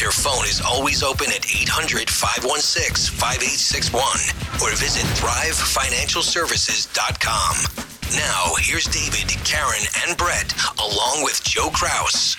Their phone is always open at 800 516 5861 or visit thrivefinancialservices.com. Now, here's David, Karen, and Brett, along with Joe Kraus.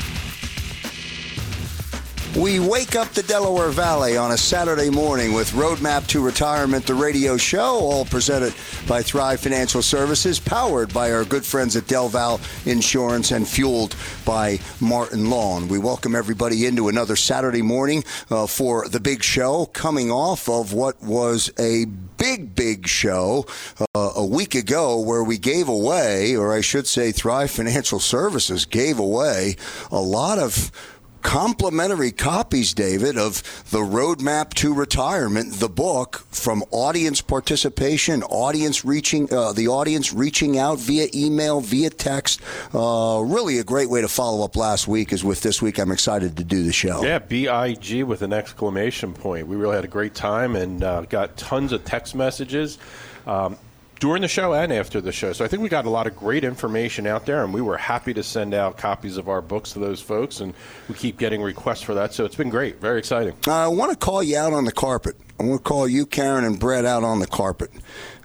We wake up the Delaware Valley on a Saturday morning with Roadmap to Retirement, the radio show, all presented by Thrive Financial Services, powered by our good friends at Delval Insurance and fueled by Martin Lawn. We welcome everybody into another Saturday morning uh, for the big show, coming off of what was a big, big show uh, a week ago where we gave away, or I should say, Thrive Financial Services gave away a lot of complimentary copies, David, of the Roadmap to Retirement, the book, from audience participation, audience reaching, uh, the audience reaching out via email, via text. Uh, really a great way to follow up last week is with this week. I'm excited to do the show. Yeah, BIG with an exclamation point. We really had a great time and uh, got tons of text messages. Um, during the show and after the show. So I think we got a lot of great information out there, and we were happy to send out copies of our books to those folks, and we keep getting requests for that. So it's been great, very exciting. I want to call you out on the carpet. I want to call you, Karen, and Brett out on the carpet.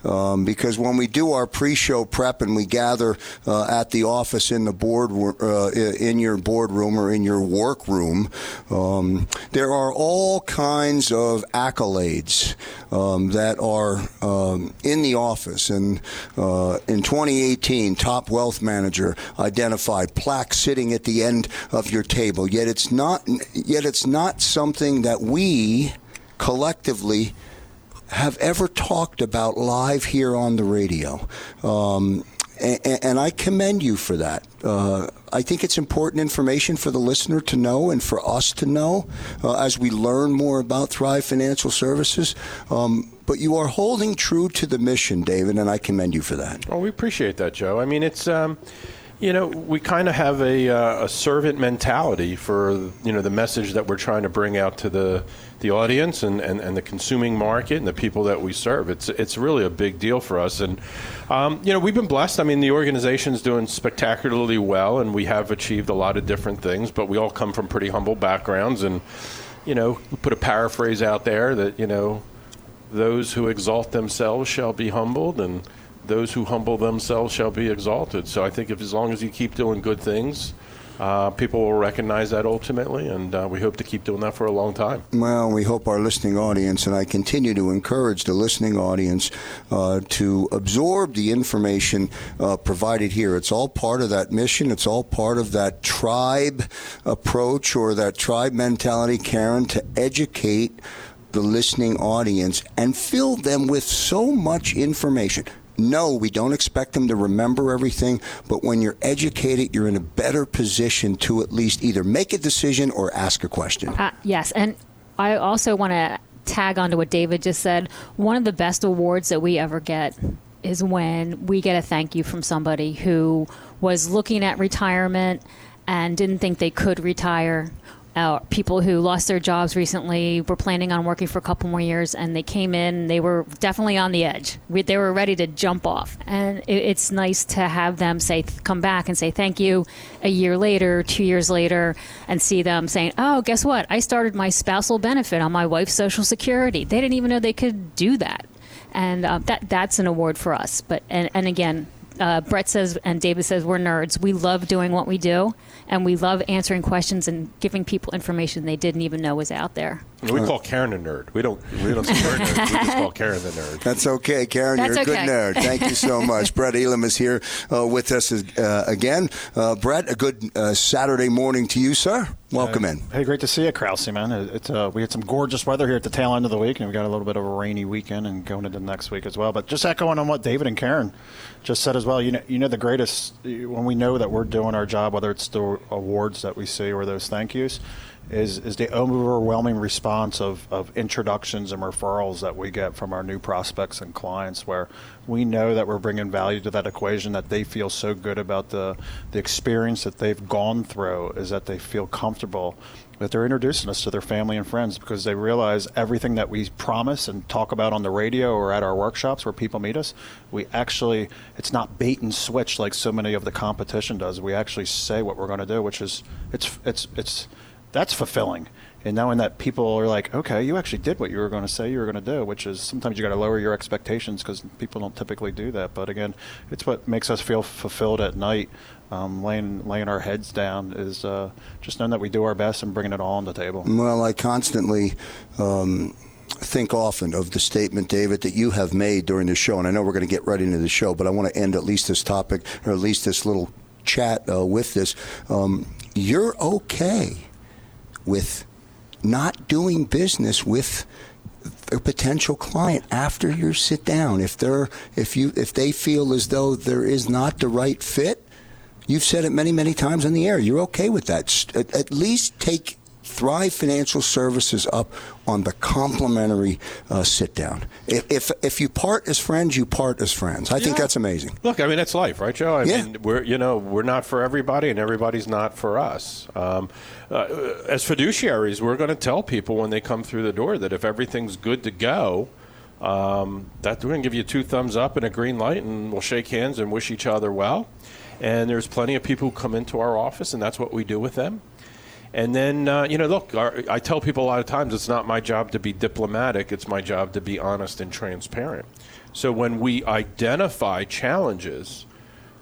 Um, because when we do our pre-show prep and we gather uh, at the office in the board uh, in your boardroom or in your workroom, um, there are all kinds of accolades um, that are um, in the office. And uh, in 2018, top wealth manager identified plaque sitting at the end of your table. Yet it's not. Yet it's not something that we collectively have ever talked about live here on the radio. Um, and, and, I commend you for that. Uh, I think it's important information for the listener to know and for us to know uh, as we learn more about Thrive Financial Services. Um, but you are holding true to the mission, David, and I commend you for that. Well, we appreciate that, Joe. I mean, it's. Um, you know, we kind of have a, uh, a servant mentality for you know the message that we're trying to bring out to the the audience and, and, and the consuming market and the people that we serve. It's it's really a big deal for us, and um, you know we've been blessed. I mean, the organization's doing spectacularly well, and we have achieved a lot of different things. But we all come from pretty humble backgrounds, and you know, we put a paraphrase out there that you know, those who exalt themselves shall be humbled, and those who humble themselves shall be exalted. So I think if as long as you keep doing good things uh, people will recognize that ultimately, and uh, we hope to keep doing that for a long time. Well, we hope our listening audience, and I continue to encourage the listening audience uh, to absorb the information uh, provided here. It's all part of that mission. It's all part of that Thrive approach or that Thrive mentality, Karen, to educate the listening audience and fill them with so much information. No, we don't expect them to remember everything, but when you're educated, you're in a better position to at least either make a decision or ask a question. Uh, yes, and I also want to tag onto what David just said. One of the best awards that we ever get is when we get a thank you from somebody who was looking at retirement and didn't think they could retire. Uh, people who lost their jobs recently were planning on working for a couple more years, and they came in. They were definitely on the edge. We, they were ready to jump off, and it, it's nice to have them say, come back and say thank you a year later, two years later, and see them saying, "Oh, guess what? I started my spousal benefit on my wife's Social Security. They didn't even know they could do that." and uh, that that's an award for us. But and, and again, uh, Brett says and David says we're nerds. We love doing what we do, and we love answering questions and giving people information they didn't even know was out there. We call Karen a nerd. We don't. We don't say we're. We just call Karen the nerd. That's okay, Karen. That's you're a good nerd. Thank you so much. Brett Elam is here uh, with us uh, again. Uh, Brett, a good uh, Saturday morning to you, sir. Welcome in. Hey, great to see you, Krause, man. It- It's uh, we had some gorgeous weather here at the tail end of the week, and we got a little bit of a rainy weekend and going into next week as well. But just echoing on what David and Karen just said as well, you know, you know the greatest when we know that we're doing our job, whether it's the awards that we see or those thank yous, is is the overwhelming response of, of introductions and referrals that we get from our new prospects and clients, where we know that we're bringing value to that equation, that they feel so good about the the experience that they've gone through, is that they feel comfortable that they're introducing us to their family and friends because they realize everything that we promise and talk about on the radio or at our workshops where people meet us, we actually, it's not bait and switch like so many of the competition does. We actually say what we're going to do, which is, it's, it's, it's, that's fulfilling. And knowing that people are like, okay, you actually did what you were going to say you were going to do, which is sometimes you got to lower your expectations because people don't typically do that. But again, it's what makes us feel fulfilled at night. Um, laying laying our heads down is uh, just knowing that we do our best and bringing it all on the table. Well, I constantly um, think often of the statement, David, that you have made during the show, and I know we're going to get right into the show, but I want to end at least this topic or at least this little chat uh, with this. Um, you're okay with not doing business with a potential client after you sit down. If they're if you if they feel as though there is not the right fit you've said it many many times on the air. You're okay with that. At, at least take thrive financial services up on the complimentary uh, sit down if, if if you part as friends you part as friends i think that's amazing Look, I mean, that's life, right, Joe? I Yeah. mean, we're you know we're not for everybody, and everybody's not for us. Um, uh, as fiduciaries, we're going to tell people when they come through the door that if everything's good to go, um, that we're going to give you two thumbs up and a green light, and we'll shake hands and wish each other well. And there's plenty of people who come into our office, and that's what we do with them. And then, uh, you know, look, our, I tell people a lot of times it's not my job to be diplomatic, it's my job to be honest and transparent. So when we identify challenges,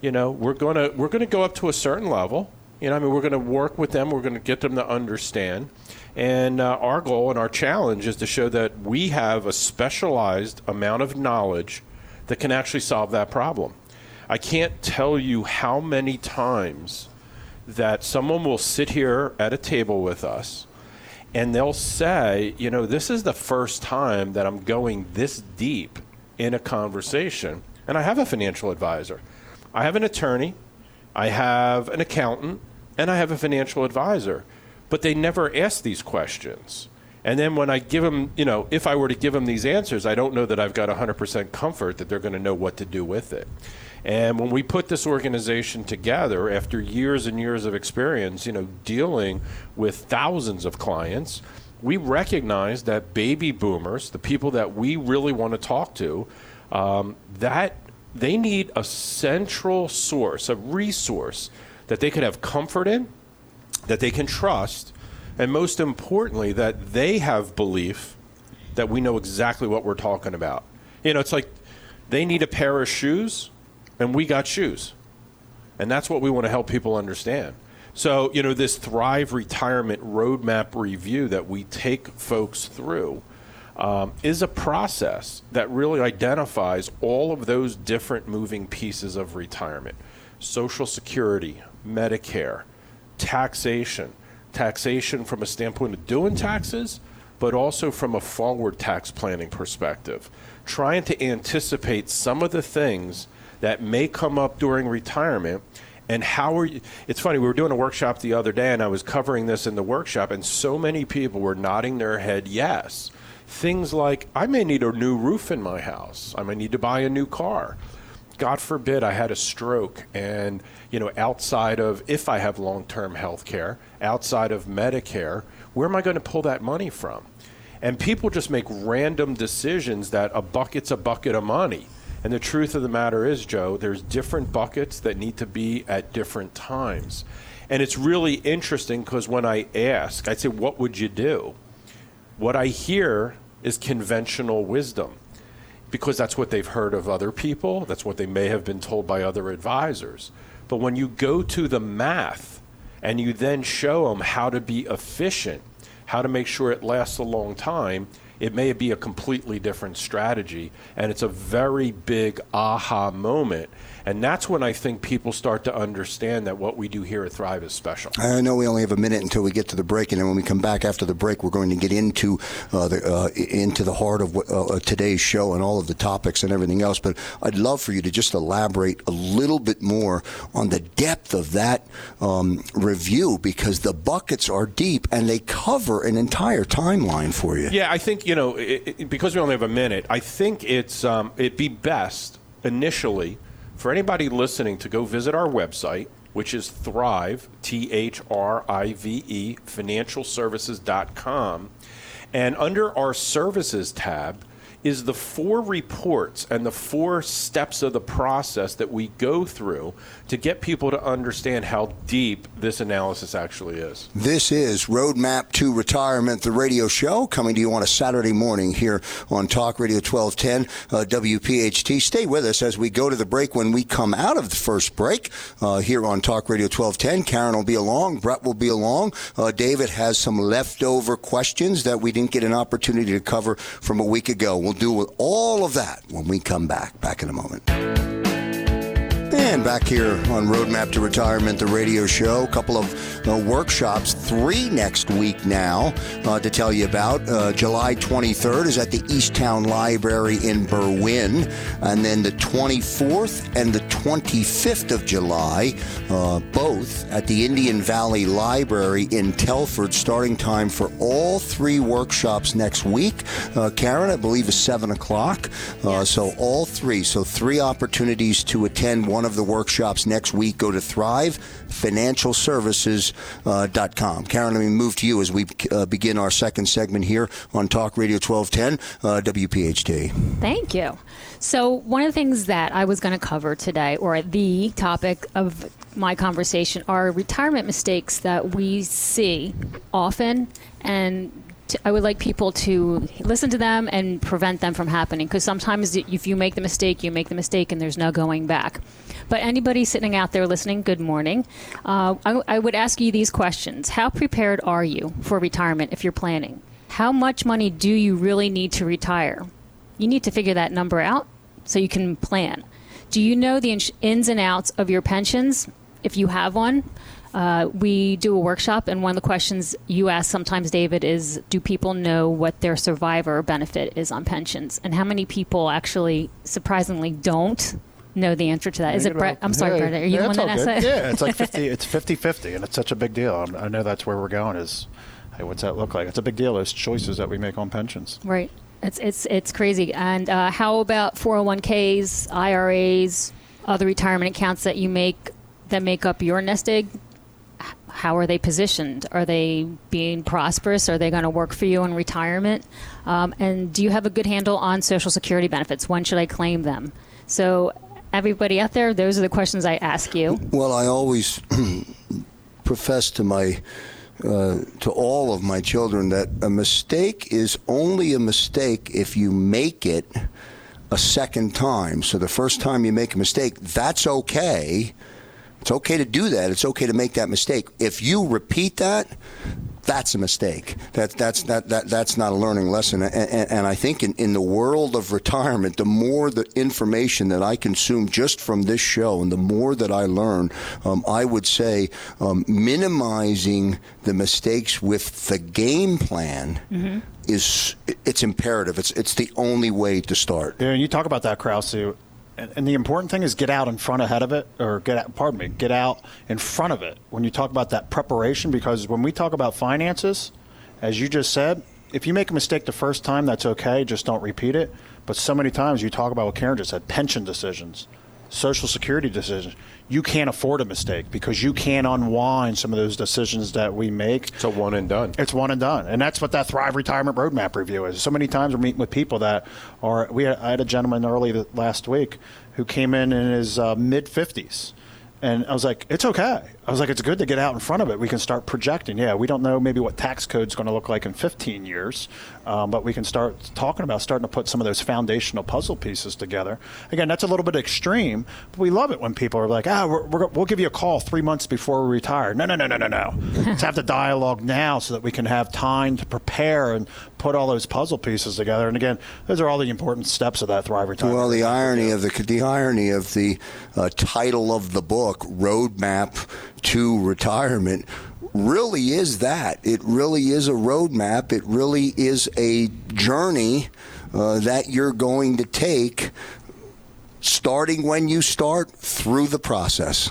you know, we're going to we're going to go up to a certain level. You know, I mean, we're going to work with them. We're going to get them to understand. And uh, our goal and our challenge is to show that we have a specialized amount of knowledge that can actually solve that problem. I can't tell you how many times that someone will sit here at a table with us and they'll say, you know, this is the first time that I'm going this deep in a conversation. And I have a financial advisor, I have an attorney, I have an accountant, and I have a financial advisor. But they never ask these questions. And then when I give them, you know, if I were to give them these answers, I don't know that I've got 100% comfort that they're going to know what to do with it. And when we put this organization together after years and years of experience, you know, dealing with thousands of clients, we recognize that baby boomers, the people that we really want to talk to, um, that they need a central source, a resource that they could have comfort in, that they can trust, and most importantly, that they have belief that we know exactly what we're talking about. You know, it's like they need a pair of shoes, and we got shoes. And that's what we want to help people understand. So, you know, this Thrive Retirement Roadmap review that we take folks through um, is a process that really identifies all of those different moving pieces of retirement Social Security, Medicare, taxation, taxation from a standpoint of doing taxes, but also from a forward tax planning perspective, trying to anticipate some of the things that may come up during retirement and how are you it's funny we were doing a workshop the other day and i was covering this in the workshop and so many people were nodding their head yes things like I may need a new roof in my house. I may need to buy a new car. God forbid I had a stroke and you know outside of if I have long-term health care, outside of Medicare, where am I going to pull that money from? And people just make random decisions that a bucket's a bucket of money. And the truth of the matter is, Joe, there's different buckets that need to be at different times. And it's really interesting because when I ask, I say, What would you do? What I hear is conventional wisdom because that's what they've heard of other people, that's what they may have been told by other advisors. But when you go to the math and you then show them how to be efficient, how to make sure it lasts a long time, it may be a completely different strategy. And it's a very big aha moment. And that's when I think people start to understand that what we do here at Thrive is special. I know we only have a minute until we get to the break, and then when we come back after the break, we're going to get into uh, the uh, into the heart of what, uh, today's show and all of the topics and everything else. But I'd love for you to just elaborate a little bit more on the depth of that um, review because the buckets are deep and they cover an entire timeline for you. Yeah, I think you know it, it, because we only have a minute. I think it's um, it'd be best initially for anybody listening to go visit our website, which is Thrive, T H R I V E, financialservices.com. And under our services tab, is the four reports and the four steps of the process that we go through to get people to understand how deep this analysis actually is. This is Roadmap to Retirement, the radio show, coming to you on a Saturday morning here on Talk Radio 1210 uh, WPHT. Stay with us as we go to the break. When we come out of the first break uh, here on Talk Radio 1210, Karen will be along, Brett will be along. Uh, David has some leftover questions that we didn't get an opportunity to cover from a week ago. We'll do with all of that when we come back. Back in a moment. And back here on Roadmap to Retirement, the radio show, a couple of uh, workshops, three next week now uh, to tell you about. Uh, July 23rd is at the Easttown Library in Berwyn, and then the 24th and the 25th of July, uh, both at the Indian Valley Library in Telford. Starting time for all three workshops next week. Uh, Karen, I believe, is 7 o'clock. Uh, so all three. So three opportunities to attend one of the workshops next week. Go to thrivefinancialservices.com. Karen, let me move to you as we uh, begin our second segment here on Talk Radio 1210 uh, WPHT. Thank you. So, one of the things that I was going to cover today, or the topic of my conversation, are retirement mistakes that we see often and I would like people to listen to them and prevent them from happening because sometimes if you make the mistake, you make the mistake and there's no going back. But anybody sitting out there listening, good morning. Uh, I, I would ask you these questions How prepared are you for retirement if you're planning? How much money do you really need to retire? You need to figure that number out so you can plan. Do you know the ins and outs of your pensions if you have one? Uh, we do a workshop, and one of the questions you ask sometimes, David, is do people know what their survivor benefit is on pensions? And how many people actually, surprisingly, don't? Know the answer to that. Is it Brett? I'm sorry, yeah, Brett. Are you yeah, the one that asked it? Yeah, it's like 50, it's 50-50, and it's such a big deal. I know that's where we're going is, hey, what's that look like? It's a big deal, those choices that we make on pensions. Right. It's, it's, it's crazy. And uh, how about 401ks, IRAs, other retirement accounts that you make that make up your nest egg? how are they positioned? Are they being prosperous? Are they going to work for you in retirement? Um, and do you have a good handle on Social Security benefits? When should I claim them? So, everybody out there, those are the questions I ask you. Well, I always profess to my uh, to all of my children that a mistake is only a mistake if you make it a second time. So the first time you make a mistake, that's okay it's okay to do that. It's okay to make that mistake. If you repeat that, that's a mistake. That, that's, that, that, that's not a learning lesson. And, and, and, I think in, in the world of retirement, the more the information that I consume just from this show and the more that I learn, um, I would say um, minimizing the mistakes with the game plan mm-hmm. is it's imperative. It's, it's the only way to start. Yeah, and you talk about that, Krause and the important thing is get out in front ahead of it or get out, pardon me get out in front of it when you talk about that preparation because when we talk about finances as you just said if you make a mistake the first time, that's okay. Just don't repeat it. But so many times you talk about what Karen just said: pension decisions, Social Security decisions. You can't afford a mistake because you can't unwind some of those decisions that we make. It's a one and done. It's one and done, and that's what that Thrive Retirement Roadmap review is. So many times we're meeting with people that are. We had, I had a gentleman early last week who came in in his uh, mid fifties and I was like, it's okay. I was like, it's good to get out in front of it. We can start projecting. Yeah, we don't know maybe what tax code is going to look like in 15 years, um, but we can start talking about starting to put some of those foundational puzzle pieces together. Again, that's a little bit extreme, but we love it when people are like, ah, we will give you a call three months before we retire. No, no, no, no, no, no. Let's have the dialogue now so that we can have time to prepare and put all those puzzle pieces together. And again, those are all the important steps of that Thrive Retirement. Well, the irony of the the irony of the uh, title of the book, Roadmap to Retirement, really is that. It really is a roadmap. It really is a journey uh, that you're going to take, starting when you start through the process.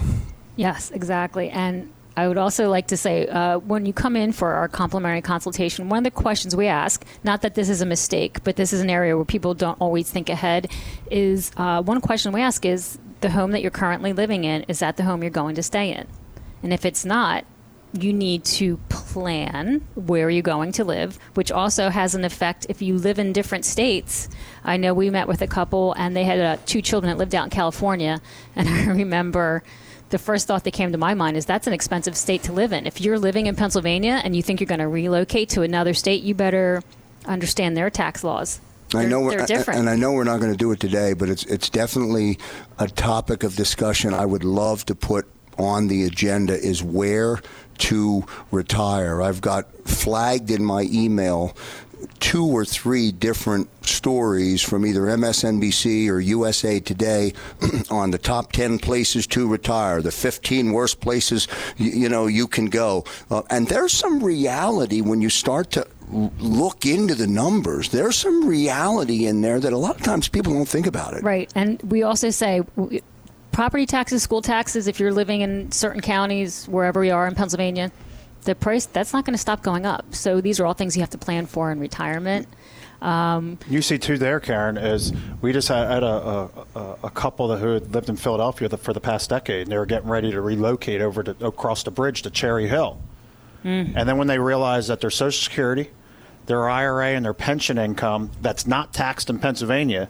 Yes, exactly. And I would also like to say uh, when you come in for our complimentary consultation, one of the questions we ask, not that this is a mistake, but this is an area where people don't always think ahead, is uh, one question we ask is the home that you're currently living in, is that the home you're going to stay in? And if it's not, you need to plan where you're going to live, which also has an effect if you live in different states. I know we met with a couple and they had uh, two children that lived out in California, and I remember the first thought that came to my mind is that's an expensive state to live in. If you're living in Pennsylvania and you think you're going to relocate to another state, you better understand their tax laws. They're, I know, we're, different. and I know we're not going to do it today, but it's it's definitely a topic of discussion. I would love to put on the agenda is where to retire. I've got flagged in my email two or three different stories from either MSNBC or USA Today on the top 10 places to retire, the 15 worst places you, you know you can go. Uh, and there's some reality when you start to look into the numbers. There's some reality in there that a lot of times people don't think about it. Right. And we also say property taxes, school taxes, if you're living in certain counties, wherever we are in Pennsylvania, the price that's not going to stop going up. So these are all things you have to plan for in retirement. Um, you see too there, Karen, is we just had a, a, a couple that who had lived in Philadelphia for the past decade, and they were getting ready to relocate over to across the bridge to Cherry Hill. Mm. And then when they realized that their Social Security, their IRA, and their pension income that's not taxed in Pennsylvania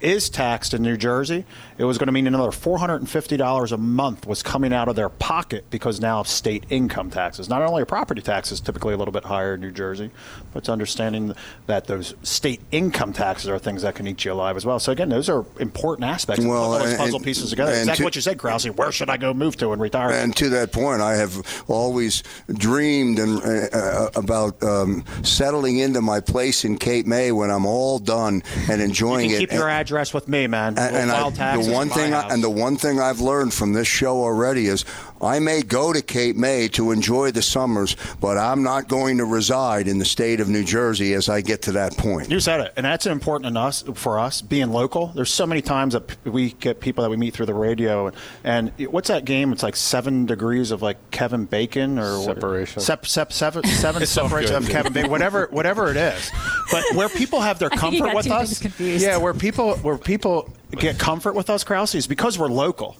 is taxed in New Jersey, it was going to mean another $450 a month was coming out of their pocket because now of state income taxes. Not only are property taxes typically a little bit higher in New Jersey, but it's understanding that those state income taxes are things that can eat you alive as well. So again, those are important aspects. Well, those puzzle and, pieces together. Exactly to, what you said, Krause. Where should I go move to and retire? And to that point, I have always dreamed and uh, uh, about um, settling into my place in Cape May when I'm all done and enjoying you it. Keep your address with me, man. And, and I, the one thing, I, and the one thing I've learned from this show already is I may go to Cape May to enjoy the summers, but I'm not going to reside in the state of New Jersey as I get to that point. You said it, and that's important in us for us being local. There's so many times that we get people that we meet through the radio, and, and what's that game? It's like seven degrees of like Kevin Bacon or separation. What, sep, sep, seven seven separation of Kevin Bacon, whatever whatever it is. But where people have their comfort with us, yeah, where people where people get comfort with us, Krause, is because we're local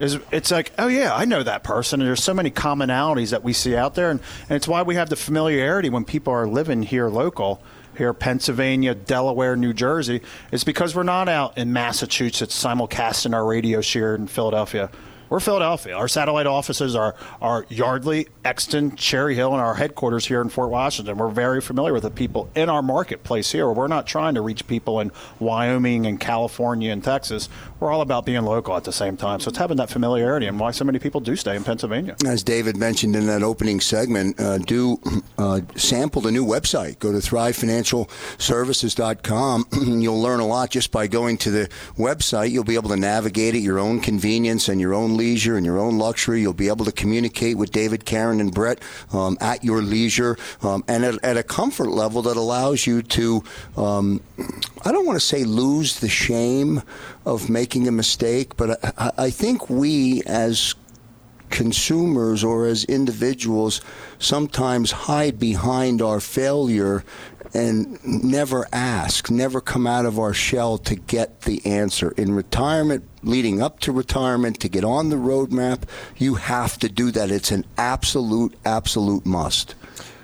is it's like, oh yeah, I know that person. And there's so many commonalities that we see out there, and, and it's why we have the familiarity when people are living here local, here Pennsylvania, Delaware, New Jersey. It's because we're not out in Massachusetts simulcasting our radio here in Philadelphia. We're Philadelphia. Our satellite offices are, are Yardley, Exton, Cherry Hill, and our headquarters here in Fort Washington. We're very familiar with the people in our marketplace here. We're not trying to reach people in Wyoming and California and Texas. We're all about being local at the same time. So it's having that familiarity and why so many people do stay in Pennsylvania. As David mentioned in that opening segment, uh, do uh, sample the new website. Go to thrivefinancialservices.com. You'll learn a lot just by going to the website. You'll be able to navigate at your own convenience and your own leisure and your own luxury. You'll be able to communicate with David, Karen, and Brett um, at your leisure um, and at, at, a comfort level that allows you to, um, I don't want to say lose the shame of making a mistake, but I, I think we as consumers or as individuals sometimes hide behind our failure and never ask, never come out of our shell to get the answer. In retirement, leading up to retirement, to get on the roadmap, you have to do that. It's an absolute, absolute must.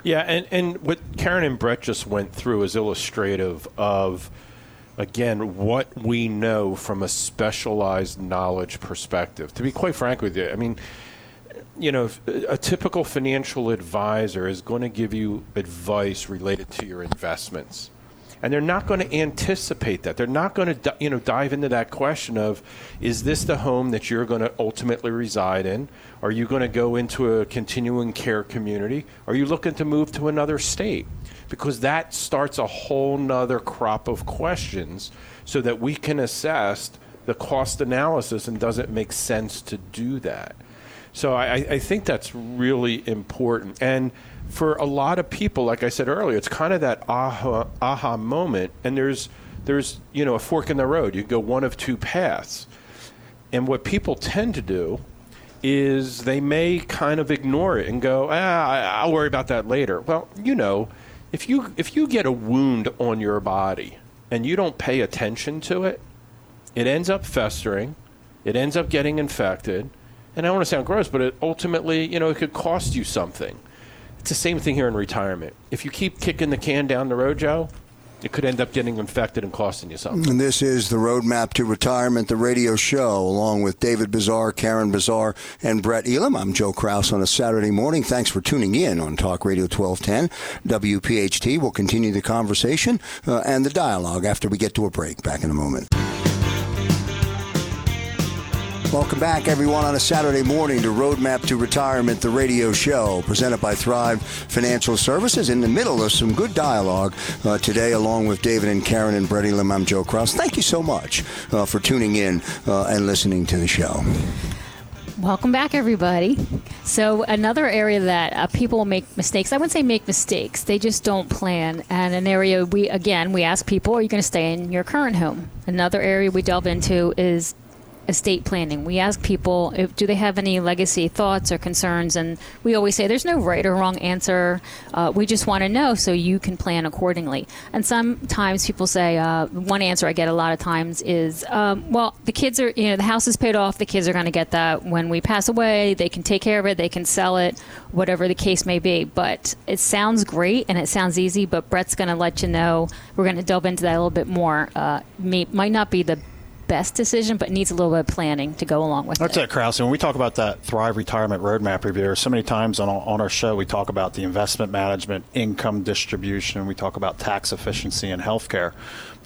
Yeah, and, and what Karen and Brett just went through is illustrative of, again, what we know from a specialized knowledge perspective. To be quite frank with you, I mean, you know, a typical financial advisor is going to give you advice related to your investments. And they're not going to anticipate that. They're not going to, you know, dive into that question of, is this the home that you're going to ultimately reside in? Are you going to go into a continuing care community? Are you looking to move to another state? Because that starts a whole nother crop of questions so that we can assess the cost analysis and does it make sense to do that? So I, I think that's really important. And for a lot of people, like I said earlier, it's kind of that aha, aha moment. And there's, there's, you know, a fork in the road. You go one of two paths. And what people tend to do is they may kind of ignore it and go, ah, I'll worry about that later. Well, you know, if you if you get a wound on your body and you don't pay attention to it, it ends up festering, it ends up getting infected, and I don't want to sound gross, but it ultimately, you know, it could cost you something. It's the same thing here in retirement. If you keep kicking the can down the road, Joe, it could end up getting infected and costing you something. And this is the Roadmap to Retirement, the radio show, along with David Bazaar, Karen Bazaar, and Brett Elam. I'm Joe Kraus on a Saturday morning. Thanks for tuning in on Talk Radio 1210 WPHT. We'll continue the conversation uh, and the dialogue after we get to a break. Back in a moment. Welcome back, everyone, on a Saturday morning to Roadmap to Retirement, the radio show presented by Thrive Financial Services. In the middle of some good dialogue uh, today, along with David and Karen and Brett Elam. I'm Joe Cross. Thank you so much uh, for tuning in uh, and listening to the show. Welcome back, everybody. So, another area that uh, people make mistakes, I wouldn't say make mistakes, they just don't plan. And an area we, again, we ask people, are you going to stay in your current home? Another area we delve into is estate planning. We ask people, if, do they have any legacy thoughts or concerns? And we always say there's no right or wrong answer. Uh, we just want to know so you can plan accordingly. And sometimes people say, uh, one answer I get a lot of times is, um, well, the kids are, you know, the house is paid off. The kids are going to get that when we pass away. They can take care of it. They can sell it, whatever the case may be. But it sounds great and it sounds easy, but Brett's going to let you know. We're going to delve into that a little bit more. Uh, may, might not be the best decision, but needs a little bit of planning to go along with That's it. That's it, Kraus. And when we talk about that Thrive Retirement Roadmap Review, so many times on, on our show, we talk about the investment management, income distribution, we talk about tax efficiency and healthcare.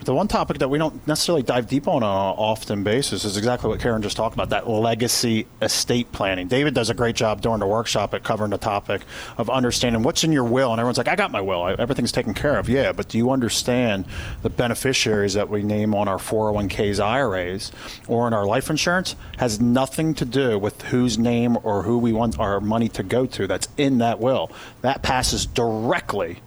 But the one topic that we don't necessarily dive deep on on an often basis is exactly what Karen just talked about that legacy estate planning. David does a great job during the workshop at covering the topic of understanding what's in your will. And everyone's like, I got my will, everything's taken care of. Yeah, but do you understand the beneficiaries that we name on our 401ks, IRAs, or in our life insurance? Has nothing to do with whose name or who we want our money to go to that's in that will. That passes directly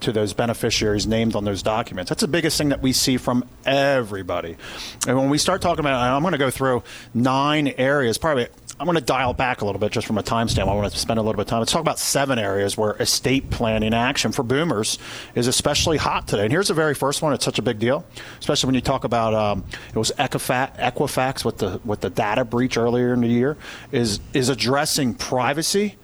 to those beneficiaries named on those documents. That's the biggest thing that we see from everybody. And when we start talking about, I'm going to go through nine areas, probably. I'm going to dial back a little bit just from a timestamp. I want to spend a little bit of time. Let's talk about seven areas where estate planning action for boomers is especially hot today. And here's the very first one. It's such a big deal, especially when you talk about um, it was Equifax, Equifax with the with the data breach earlier in the year is is addressing privacy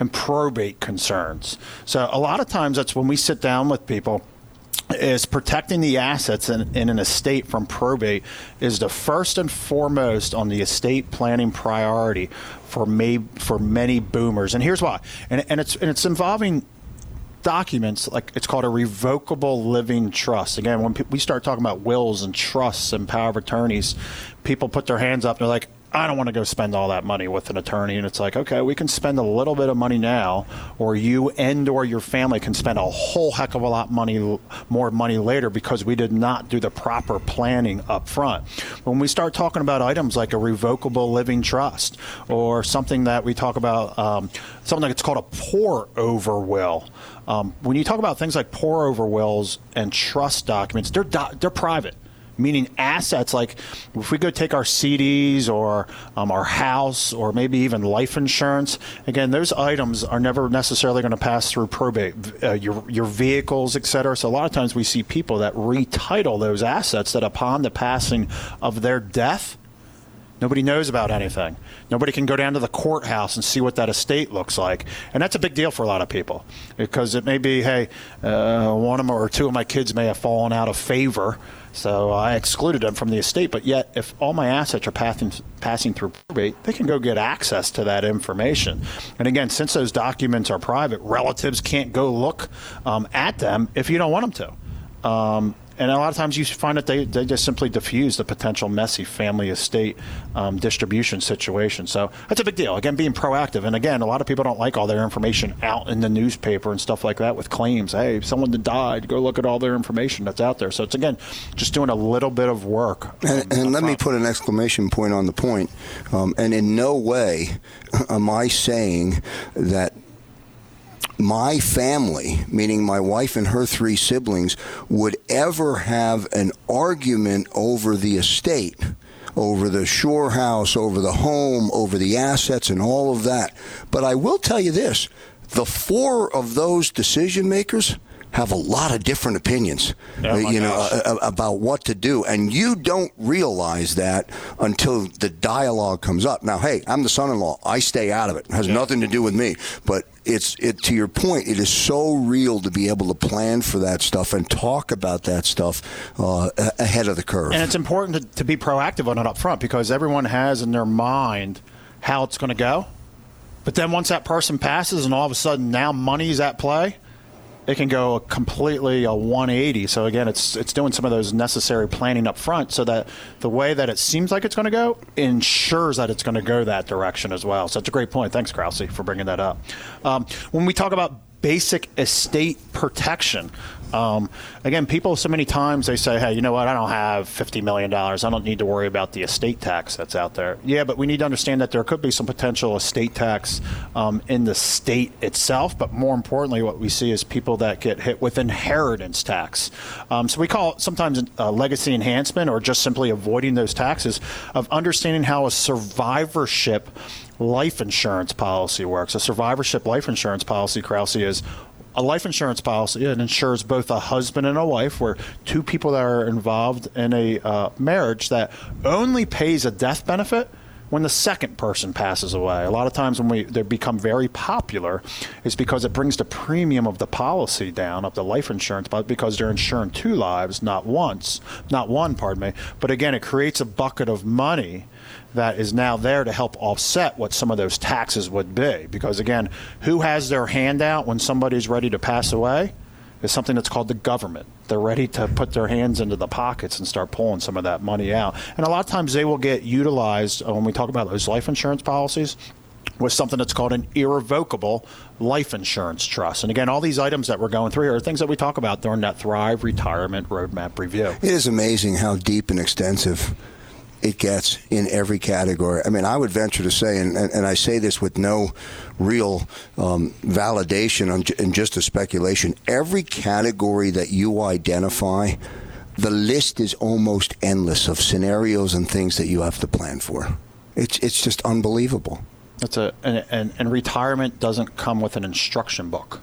and probate concerns. So a lot of times that's when we sit down with people is protecting the assets in, in, an estate from probate is the first and foremost on the estate planning priority for may, for many boomers. And here's why. And, and it's and it's involving documents like it's called a revocable living trust. Again, when we start talking about wills and trusts and power of attorneys, people put their hands up and they're like, I don't want to go spend all that money with an attorney. And it's like, okay, we can spend a little bit of money now, or you and or your family can spend a whole heck of a lot money, more money later because we did not do the proper planning up front. When we start talking about items like a revocable living trust or something that we talk about, um, something that's called a pour over will. Um, when you talk about things like pour over wills and trust documents, they're do- they're private meaning assets like if we go take our CDs or um, our house or maybe even life insurance. Again, those items are never necessarily going to pass through probate. Uh, your your vehicles, etc. So a lot of times we see people that retitle those assets that upon the passing of their death Nobody knows about anything. Nobody can go down to the courthouse and see what that estate looks like. And that's a big deal for a lot of people because it may be, hey, uh, one of them or two of my kids may have fallen out of favor, so I excluded them from the estate. But yet, if all my assets are passing, passing through probate, they can go get access to that information. And again, since those documents are private, relatives can't go look um, at them if you don't want them to. Um, and a lot of times you find that they, they just simply diffuse the potential messy family estate um, distribution situation. So that's a big deal. Again, being proactive. And again, a lot of people don't like all their information out in the newspaper and stuff like that with claims. Hey, someone died. Go look at all their information that's out there. So it's again just doing a little bit of work. And, and let me put an exclamation point on the point. Um, and in no way am I saying that my family, meaning my wife and her three siblings, would ever have an argument over the estate, over the shore house, over the home, over the assets, and all of that. But I will tell you this the four of those decision makers have a lot of different opinions, oh you know, uh, about what to do, and you don't realize that until the dialogue comes up. Now, hey, I'm the son-in-law; I stay out of it. It has yeah. nothing to do with me. But it's it to your point. It is so real to be able to plan for that stuff and talk about that stuff uh, ahead of the curve. And it's important to, to be proactive on it up front because everyone has in their mind how it's going to go. But then once that person passes, and all of a sudden now money's at play it can go completely a 180. So again, it's it's doing some of those necessary planning up front, so that the way that it seems like it's going to go ensures that it's going to go that direction as well. So that's a great point. Thanks, Krause, for bringing that up. Um, when we talk about basic estate protection. Um, again, people so many times they say, "Hey, you know what? I don't have fifty million dollars. I don't need to worry about the estate tax that's out there." Yeah, but we need to understand that there could be some potential estate tax um, in the state itself. But more importantly, what we see is people that get hit with inheritance tax. Um, so we call it sometimes uh, legacy enhancement, or just simply avoiding those taxes of understanding how a survivorship life insurance policy works. A survivorship life insurance policy, Krause, is a life insurance policy. It insures both a husband and a wife, where two people that are involved in a uh, marriage that only pays a death benefit when the second person passes away. A lot of times when we they become very popular is because it brings the premium of the policy down of the life insurance, but because they're insuring two lives, not once, not one, pardon me. But again, it creates a bucket of money that is now there to help offset what some of those taxes would be. Because again, who has their hand out when somebody's ready to pass away? Is something that's called the government. They're ready to put their hands into the pockets and start pulling some of that money out. And a lot of times they will get utilized uh, when we talk about those life insurance policies with something that's called an irrevocable life insurance trust. And again, all these items that we're going through are things that we talk about during that Thrive Retirement Roadmap review. It is amazing how deep and extensive it gets in every category. I mean, I would venture to say, and, and, and I say this with no real um, validation and just a speculation, every category that you identify, the list is almost endless of scenarios and things that you have to plan for. It's, it's just unbelievable. It's a, and, and, and retirement doesn't come with an instruction book,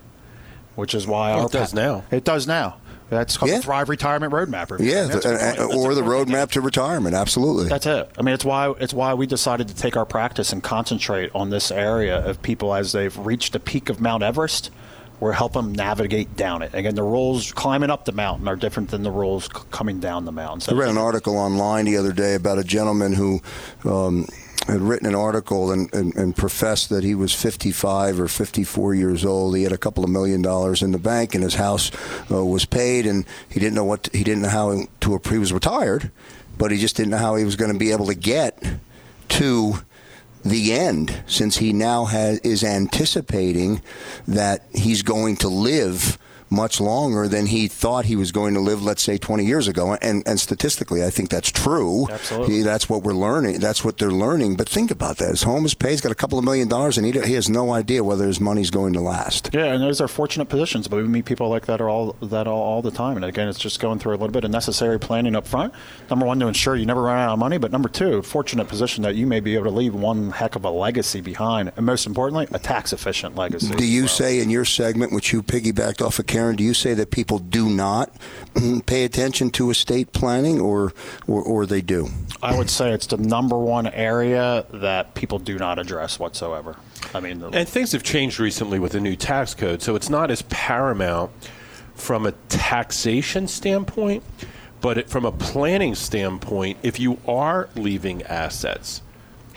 which is why well, our it does now. It does now. That's called Yeah. the Thrive Retirement Roadmap. Yeah, That's the- a uh, or the roadmap to retirement. Absolutely. That's it. I mean, it's why it's why we decided to take our practice and concentrate on this area of people as they've reached the peak of Mount Everest. We're helping them navigate down it. Again, the rules climbing up the mountain are different than the rules c- coming down the mountain. So I read an article online the other day about a gentleman who um, had written an article and, and, and professed that he was 55 or 54 years old. He had a couple of million dollars in the bank, and his house uh, was paid, and he didn't know what to, he didn't know how to. He was retired, but he just didn't know how he was going to be able to get to the end since he now has is anticipating that he's going to live much longer than he thought he was going to live, let's say, 20 years ago. And, and statistically, I think that's true. Absolutely. He, that's what we're learning. That's what they're learning. But think about that. His home is paid. He's got a couple of million dollars, and he, he has no idea whether his money's going to last. Yeah, and those are fortunate positions, but we meet people like that are all that all, all the time. And again, it's just going through a little bit of necessary planning up front. Number one, to ensure you never run out of money, but number two, fortunate position that you may be able to leave one heck of a legacy behind, and most importantly, a tax efficient legacy. Do you say in your segment, which you piggybacked off of Karen, do you say that people do not pay attention to estate planning, or or, or they do? I would say it's the number one area that people do not address whatsoever. I mean, the, And things have changed recently with the new tax code, so it's not as paramount from a taxation standpoint, but it, from a planning standpoint, if you are leaving assets,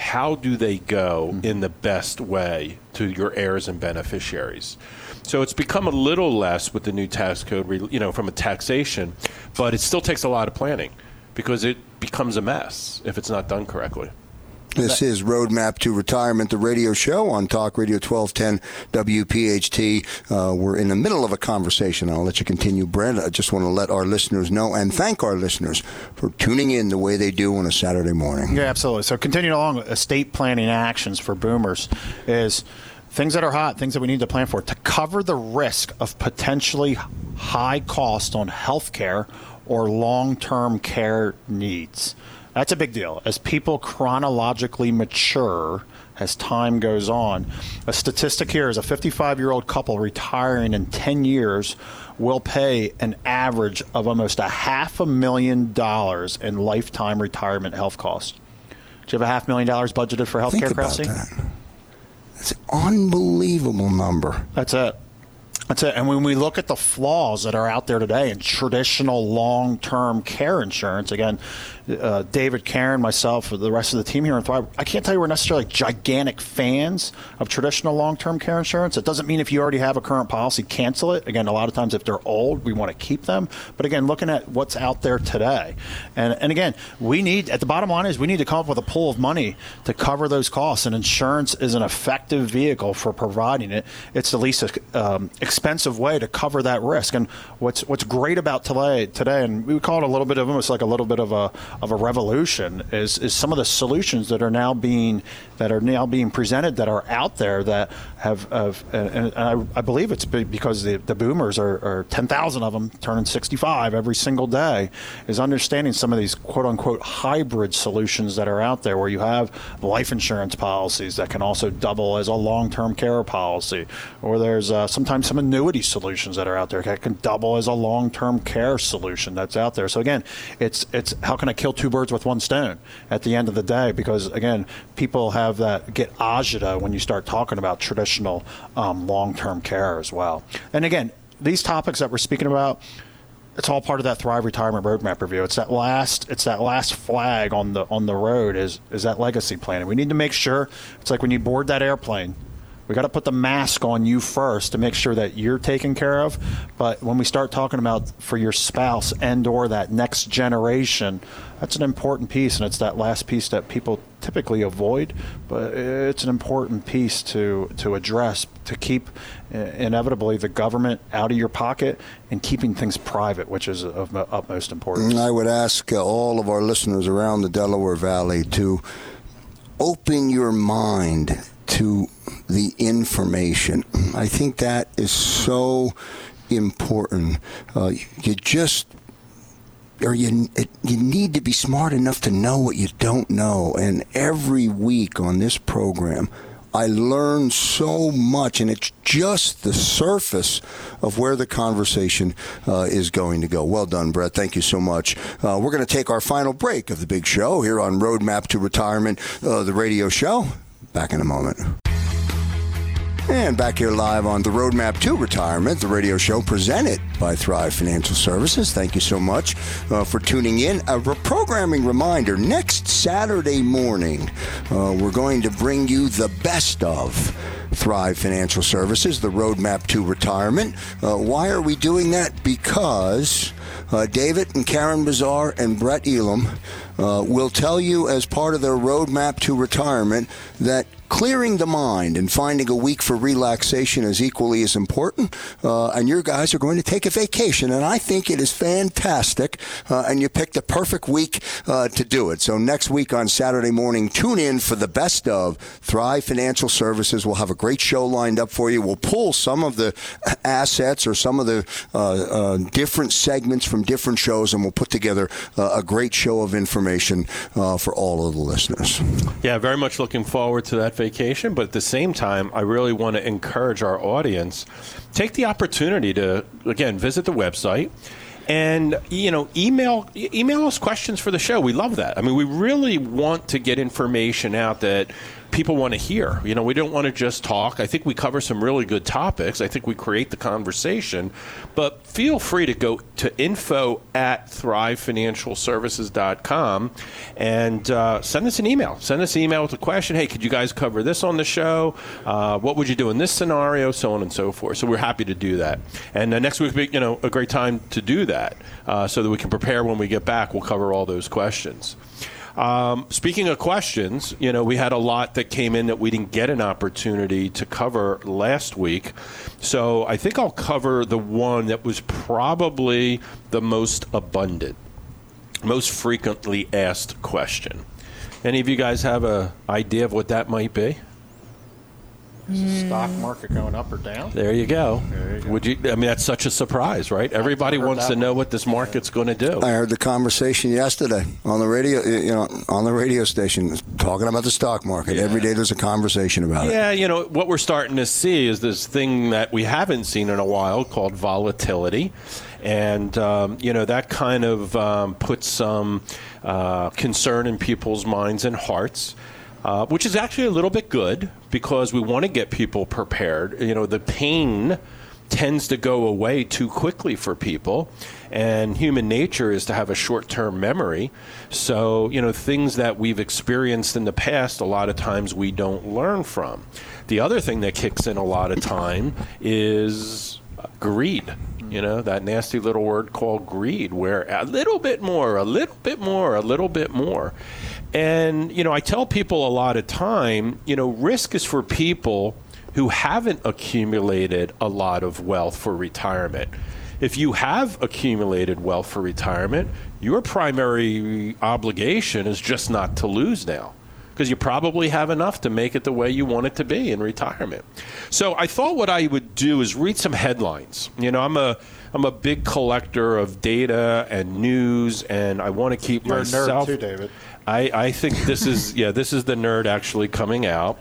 how do they go mm-hmm. in the best way to your heirs and beneficiaries? So it's become a little less with the new tax code, you know, from a taxation, but it still takes a lot of planning because it becomes a mess if it's not done correctly. This is Roadmap to Retirement, the radio show on Talk Radio 1210 WPHT. Uh, we're in the middle of a conversation. I'll let you continue, Brent. I just want to let our listeners know and thank our listeners for tuning in the way they do on a Saturday morning. Yeah, absolutely. So continuing along, estate planning actions for boomers is things that are hot, things that we need to plan for to cover the risk of potentially high cost on health care or long-term care needs. That's a big deal. As people chronologically mature, as time goes on, a statistic here is a 55 year old couple retiring in 10 years will pay an average of almost a half a million dollars in lifetime retirement health costs. Do you have a half million dollars budgeted for health care, Kraus? that. That's an unbelievable number. That's it. That's it. And when we look at the flaws that are out there today in traditional long term care insurance, again, uh, David, Karen, myself, the rest of the team here in Thrive, I can't tell you we're necessarily gigantic fans of traditional long term care insurance. It doesn't mean if you already have a current policy, cancel it. Again, a lot of times if they're old, we want to keep them. But again, looking at what's out there today. And, and again, we need, at the bottom line is we need to come up with a pool of money to cover those costs. And insurance is an effective vehicle for providing it. It's the least um, expensive way to cover that risk. And what's what's great about today, today, and we call it a little bit of almost like a little bit of a of a revolution, is is some of the solutions that are now being that are now being presented that are out there that have, have and, I, I believe it's because the, the boomers are, are 10,000 of them turning 65 every single day is understanding some of these quote unquote hybrid solutions that are out there where you have life insurance policies that can also double as a long-term care policy or there's uh, sometimes some annuity solutions that are out there that can double as a long-term care solution that's out there. So again it's it's how can I kill two birds with one stone at the end of the day because again people have that get agita when you start talking about traditional um, long-term care as well and again these topics that we're speaking about it's all part of that Thrive Retirement Roadmap review. It's that last, it's that last flag on the on the road is is that legacy planning. We need to make sure it's like when you board that airplane, we got to put the mask on you first to make sure that you're taken care of. But when we start talking about for your spouse and or that next generation, that's an important piece, and it's that last piece that people typically avoid. But it's an important piece to to address to keep inevitably the government out of your pocket and keeping things private, which is of utmost importance. I would ask uh, all of our listeners around the Delaware Valley to open your mind to the information. I think that is so important. Uh, you just or you it, you need to be smart enough to know what you don't know. And every week on this program, I learn so much, and it's just the surface of where the conversation uh, is going to go. Well done, Brett. Thank you so much. Uh, we're going to take our final break of the big show here on Roadmap to Retirement, uh, the radio show. Back in a moment. And back here live on the Roadmap to Retirement, the radio show presented by Thrive Financial Services. Thank you so much uh, for tuning in. A re- programming reminder next Saturday morning, uh, we're going to bring you the best of Thrive Financial Services, the Roadmap to Retirement. Uh, why are we doing that? Because uh, David and Karen Bazaar and Brett Elam uh, will tell you as part of their Roadmap to Retirement that clearing the mind and finding a week for relaxation is equally as important. Uh, and your guys are going to take a vacation, and I think it is fantastic. Uh, and you picked the perfect week uh, to do it. So next week on Saturday morning, tune in for the best of Thrive Financial Services. We'll have a great show lined up for you. We'll pull some of the assets or some of the uh, uh, different segments from different shows, and we'll put together uh, a great show of information for all of the listeners. Yeah, very much looking forward to that vacation. But at the same time, I really want to encourage our audience take the opportunity to again visit the website and you know email email us questions for the show we love that i mean we really want to get information out that people want to hear. You know, we don't want to just talk. I think we cover some really good topics. I think we create the conversation. But feel free to go to info at thrivefinancialservices.com and uh, send us an email. Send us an email with a question. Hey, could you guys cover this on the show? Uh, what would you do in this scenario? So on and so forth. So we're happy to do that. And uh, next week, be you know, a great time to do that uh, so that we can prepare when we get back. We'll cover all those questions. Um, speaking of questions, you know, we had a lot that came in that we didn't get an opportunity to cover last week. So I think I'll cover the one that was probably the most abundant, most frequently asked question. Any of you guys have an idea of what that might be? Is the stock market going up or down? There you go. There you go. Would you? I mean, that's such a surprise, right? Everybody wants to know what this market's going to do. I heard the conversation yesterday on the radio, you know, on the radio station, talking about the stock market. Every day there's a conversation about it. Yeah, you know, what we're starting to see is this thing that we haven't seen in a while called volatility. And, um, you know, that kind of um, puts some uh, concern in people's minds and hearts. Uh, which is actually a little bit good because we want to get people prepared. You know, the pain tends to go away too quickly for people. And human nature is to have a short term memory. So, you know, things that we've experienced in the past, a lot of times we don't learn from. The other thing that kicks in a lot of time is greed. You know, that nasty little word called greed, where a little bit more, a little bit more, a little bit more. And, you know, I tell people a lot of time, you know, risk is for people who haven't accumulated a lot of wealth for retirement. If you have accumulated wealth for retirement, your primary obligation is just not to lose now because you probably have enough to make it the way you want it to be in retirement. So I thought what I would do is read some headlines. You know, I'm a I'm a big collector of data and news, and I want to keep You're a myself. nerd too, David. I, I think this is yeah this is the nerd actually coming out,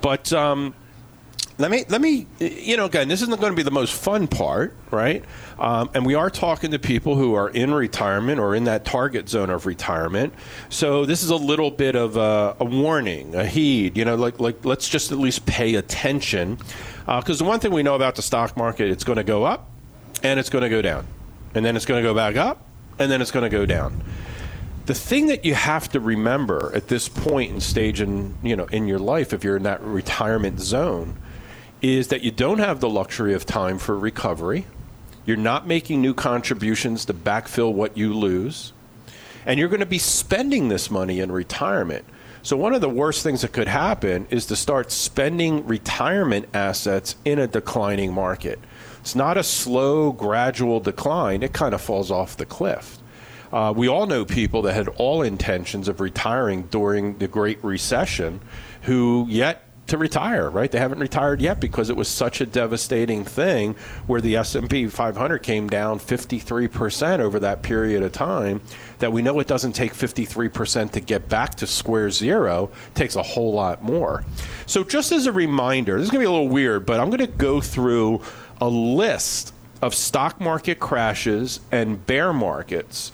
but um, let me let me you know again this isn't going to be the most fun part right? Um, and we are talking to people who are in retirement or in that target zone of retirement. So this is a little bit of a, a warning a heed you know like like let's just at least pay attention. Because the one thing we know about the stock market it's going to go up and it's going to go down. And then it's going to go back up and then it's going to go down the thing that you have to remember at this point and stage in you know in your life if you're in that retirement zone is that you don't have the luxury of time for recovery. You're not making new contributions to backfill what you lose. And you're going to be spending this money in retirement. So one of the worst things that could happen is to start spending retirement assets in a declining market. It's not a slow gradual decline. It kind of falls off the cliff uh, we all know people that had all intentions of retiring during the Great Recession who yet to retire, right? They haven't retired yet because it was such a devastating thing where the S&P 500 came down 53% over that period of time that we know it doesn't take 53% to get back to square zero. It takes a whole lot more. So just as a reminder, this is going to be a little weird, but I'm going to go through a list of stock market crashes and bear markets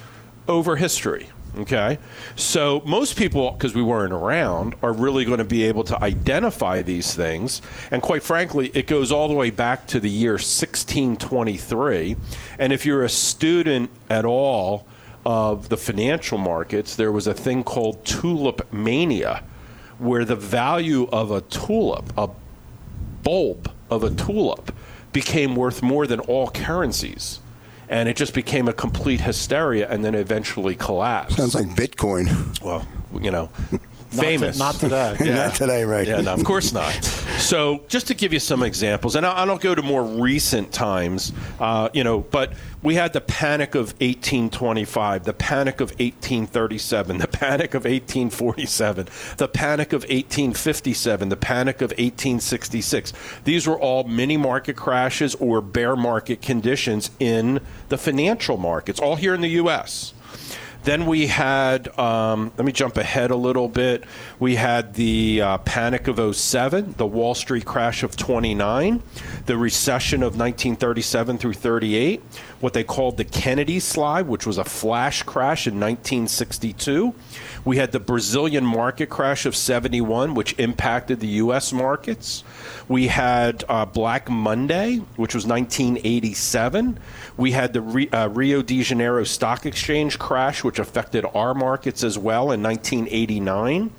over history. Okay. So most people, because we weren't around, are really going to be able to identify these things. And quite frankly, it goes all the way back to the year 1623. And if you're a student at all of the financial markets, there was a thing called tulip mania, where the value of a tulip, a bulb of a tulip, became worth more than all currencies and it just became a complete hysteria and then eventually collapsed. Sounds like Bitcoin. well, you know, Not to- famous. not today. Not today, right? Yeah, no, of course not. So, just to give you some examples, and I, I don't go to more recent times, uh, you know, but we had the panic of 1825, the panic of 1837, the panic of 1847, the panic of 1857, the panic of 1866. These were all mini market crashes or bear market conditions in the financial markets, all here in the U.S. Then we had, um, let me jump ahead a little bit. We had the uh, panic of 07, the Wall Street crash of 29, the recession of 1937 through 38, what they called the Kennedy slide, which was a flash crash in 1962. We had the Brazilian market crash of 71, which impacted the U.S. markets. We had uh, Black Monday, which was 1987. We had the Re- uh, Rio de Janeiro Stock Exchange crash, which affected our markets as well in 1989.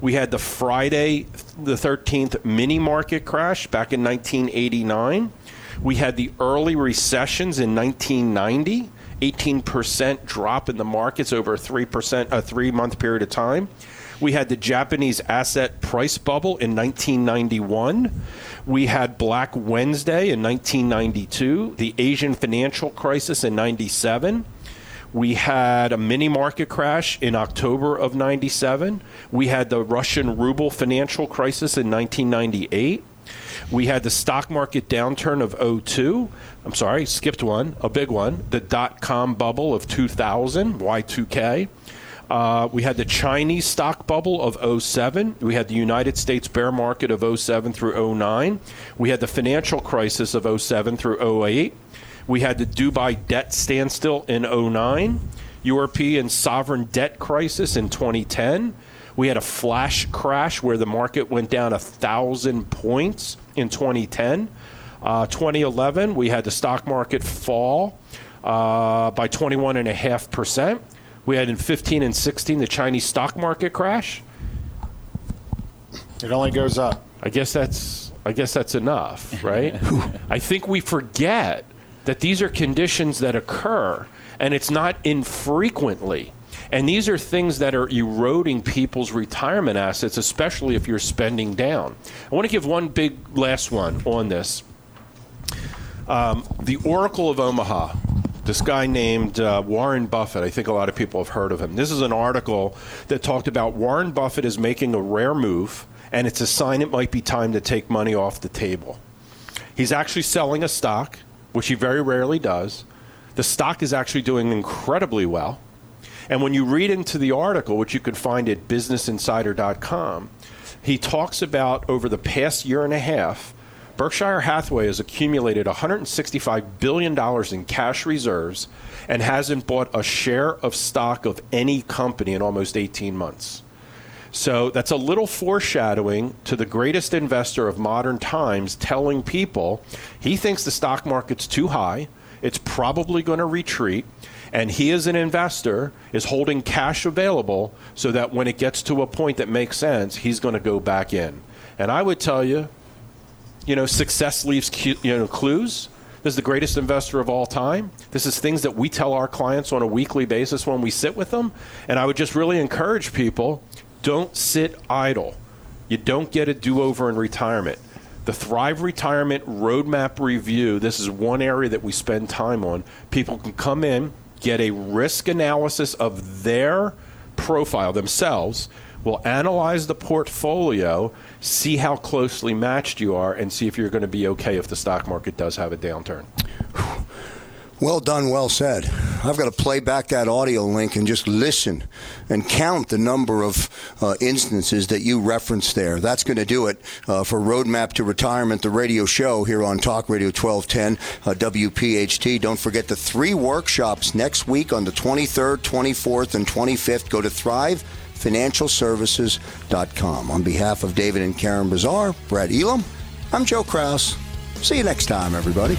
We had the Friday the 13th mini market crash back in 1989. We had the early recessions in 1990. 18% drop in the markets over a 3% a 3 month period of time. We had the Japanese asset price bubble in 1991. We had Black Wednesday in 1992, the Asian financial crisis in 97. We had a mini market crash in October of 97. We had the Russian ruble financial crisis in 1998. We had the stock market downturn of 02. I'm sorry, skipped one, a big one. The dot com bubble of 2000, Y2K. Uh, we had the Chinese stock bubble of 07. We had the United States bear market of 07 through 09. We had the financial crisis of 07 through 08. We had the Dubai debt standstill in 09, European sovereign debt crisis in 2010. We had a flash crash where the market went down a thousand points in 2010. Uh, 2011, we had the stock market fall uh, by 21.5%. We had in 15 and 16 the Chinese stock market crash. It only goes up. I guess that's I guess that's enough, right? I think we forget that these are conditions that occur and it's not infrequently. And these are things that are eroding people's retirement assets, especially if you're spending down. I want to give one big last one on this. Um, the Oracle of Omaha, this guy named uh, Warren Buffett. I think a lot of people have heard of him. This is an article that talked about Warren Buffett is making a rare move, and it's a sign it might be time to take money off the table. He's actually selling a stock, which he very rarely does. The stock is actually doing incredibly well. And when you read into the article, which you can find at businessinsider.com, he talks about over the past year and a half, Berkshire Hathaway has accumulated $165 billion in cash reserves and hasn't bought a share of stock of any company in almost 18 months. So that's a little foreshadowing to the greatest investor of modern times telling people he thinks the stock market's too high, it's probably going to retreat, and he as an investor is holding cash available so that when it gets to a point that makes sense, he's going to go back in. And I would tell you, you know, success leaves you know clues. This is the greatest investor of all time. This is things that we tell our clients on a weekly basis when we sit with them. And I would just really encourage people don't sit idle. You don't get a do over in retirement. The Thrive Retirement Roadmap Review, this is one area that we spend time on. People can come in, get a risk analysis of their profile themselves. We'll analyze the portfolio, see how closely matched you are, and see if you're going to be okay if the stock market does have a downturn. Well done, well said. I've got to play back that audio link and just listen and count the number of uh, instances that you referenced there. That's going to do it uh, for Roadmap to Retirement, the radio show here on Talk Radio 1210 uh, WPHT. Don't forget the three workshops next week on the 23rd, 24th, and 25th. Go to thrivefinancialservices.com. On behalf of David and Karen Bazar, Brad Elam, I'm Joe Kraus. See you next time, everybody.